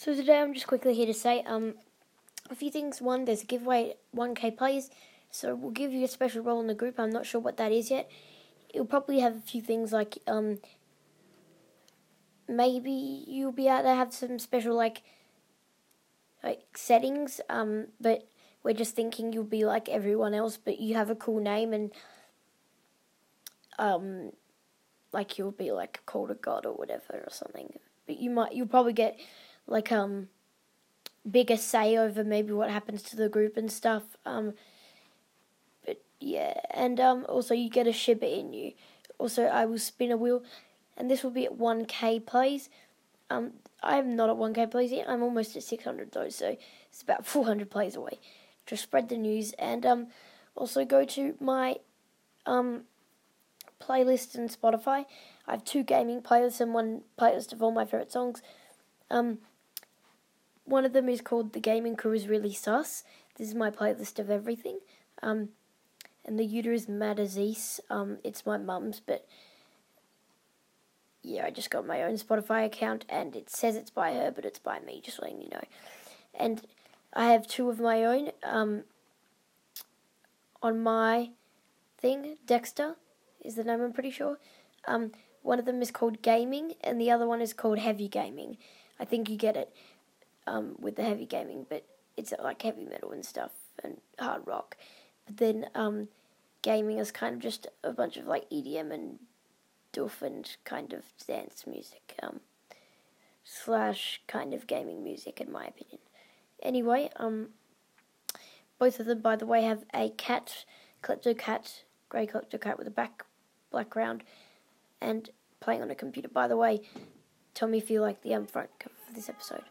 So today I'm just quickly here to say um a few things. One, there's a giveaway 1k plays, so we'll give you a special role in the group. I'm not sure what that is yet. It'll probably have a few things like um maybe you'll be able to have some special like like settings um but we're just thinking you'll be like everyone else but you have a cool name and um like you'll be like called a god or whatever or something but you might you'll probably get like um bigger say over maybe what happens to the group and stuff. Um, but yeah, and um, also you get a Shiba Inu. Also, I will spin a wheel, and this will be at one k plays. Um, I'm not at one k plays yet. I'm almost at six hundred though, so it's about four hundred plays away. Just spread the news, and um, also go to my um playlist in Spotify. I have two gaming playlists and one playlist of all my favorite songs. Um, one of them is called The Gaming Crew is Really Sus. This is my playlist of everything. Um, and the user is Madaziz. Um, it's my mum's, but yeah, I just got my own Spotify account and it says it's by her, but it's by me, just letting you know. And I have two of my own. Um, on my thing, Dexter is the name, I'm pretty sure. Um, one of them is called Gaming, and the other one is called Heavy Gaming. I think you get it um, with the heavy gaming, but it's like heavy metal and stuff and hard rock. But then um, gaming is kind of just a bunch of like EDM and doof and kind of dance music um, slash kind of gaming music, in my opinion. Anyway, um, both of them, by the way, have a cat, Klepto cat, grey Klepto cat with a back background, and playing on a computer. By the way, tell me if you like the um, front cover for this episode.